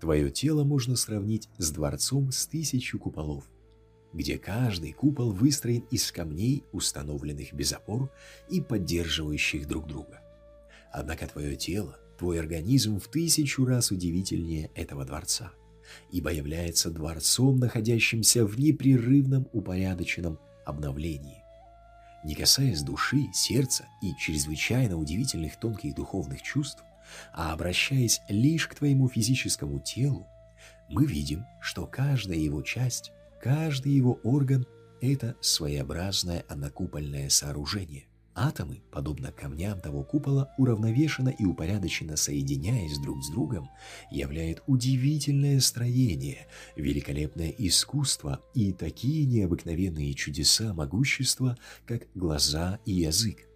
Твое тело можно сравнить с дворцом с тысячу куполов, где каждый купол выстроен из камней, установленных без опор и поддерживающих друг друга. Однако твое тело, твой организм в тысячу раз удивительнее этого дворца, ибо является дворцом, находящимся в непрерывном упорядоченном обновлении. Не касаясь души, сердца и чрезвычайно удивительных тонких духовных чувств, а обращаясь лишь к твоему физическому телу, мы видим, что каждая его часть, каждый его орган – это своеобразное однокупольное сооружение. Атомы, подобно камням того купола, уравновешенно и упорядоченно соединяясь друг с другом, являют удивительное строение, великолепное искусство и такие необыкновенные чудеса могущества, как глаза и язык.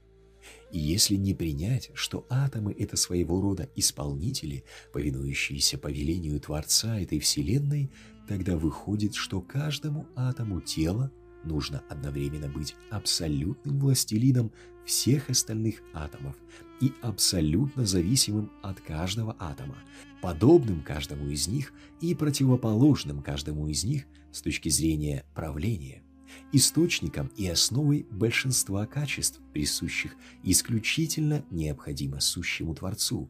И если не принять, что атомы – это своего рода исполнители, повинующиеся повелению Творца этой Вселенной, тогда выходит, что каждому атому тела нужно одновременно быть абсолютным властелином всех остальных атомов и абсолютно зависимым от каждого атома, подобным каждому из них и противоположным каждому из них с точки зрения правления источником и основой большинства качеств, присущих исключительно необходимо сущему Творцу,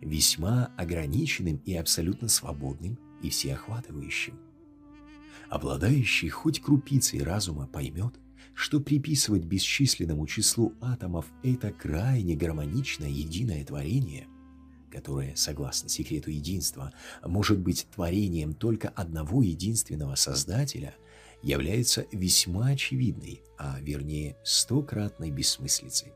весьма ограниченным и абсолютно свободным и всеохватывающим. Обладающий хоть крупицей разума поймет, что приписывать бесчисленному числу атомов это крайне гармоничное единое творение, которое, согласно секрету единства, может быть творением только одного единственного Создателя – является весьма очевидной, а вернее стократной бессмыслицей.